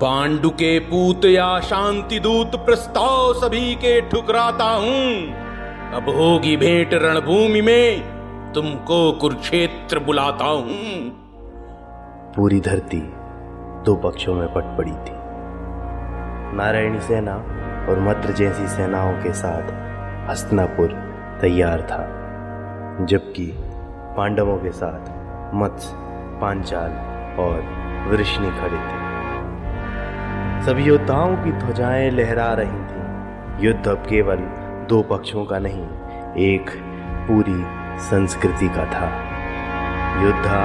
पांडु के पूत या शांति दूत प्रस्ताव सभी के ठुकराता हूँ। अब होगी भेंट रणभूमि में, तुमको कुरुक्षेत्र बुलाता हूँ। पूरी धरती दो पक्षों में पट पड़ी थी। नारायणी सेना और मद्र जैसी सेनाओं के साथ हस्तनापुर तैयार था, जबकि पांडवों के साथ मत्स्य, पांचाल और वृष्णि खड़े थे। सभी योद्धाओं की ध्वजाएँ लहरा रही थी। युद्ध अब केवल दो पक्षों का नहीं, एक पूरी संस्कृति का था। योद्धा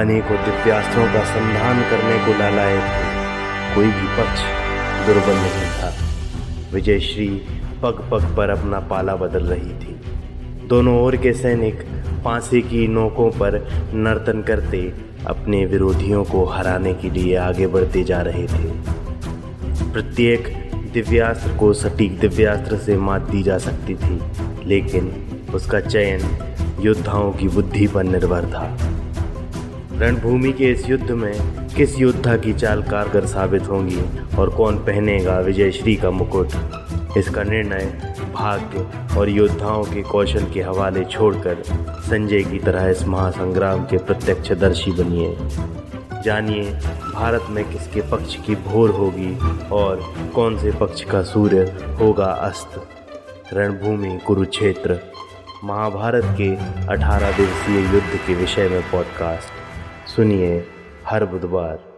अनेकों दिव्यास्त्रों का संधान करने को लालाए थे। कोई भी पक्ष दुर्बल नहीं था। विजयश्री पग पग पर अपना पाला बदल रही थी। दोनों ओर के सैनिक फांसी की नोकों पर नर्तन करते अपने विरोधियों को हराने के लिए आगे बढ़ते जा रहे थे। प्रत्येक दिव्यास्त्र को सटीक दिव्यास्त्र से मात दी जा सकती थी, लेकिन उसका चयन योद्धाओं की बुद्धि पर निर्भर था। रणभूमि के इस युद्ध में किस योद्धा की चाल कारगर साबित होंगी और कौन पहनेगा विजयश्री का मुकुट? इसका निर्णय भाग्य और योद्धाओं के कौशल के हवाले छोड़कर संजय की तरह इस महासंग्राम के प्रत्यक्षदर्शी बनिए। जानिए भारत में किसके पक्ष की भोर होगी और कौन से पक्ष का सूर्य होगा अस्त। रणभूमि कुरुक्षेत्र, महाभारत के 18 दिवसीय युद्ध के विषय में पॉडकास्ट सुनिए हर बुधवार।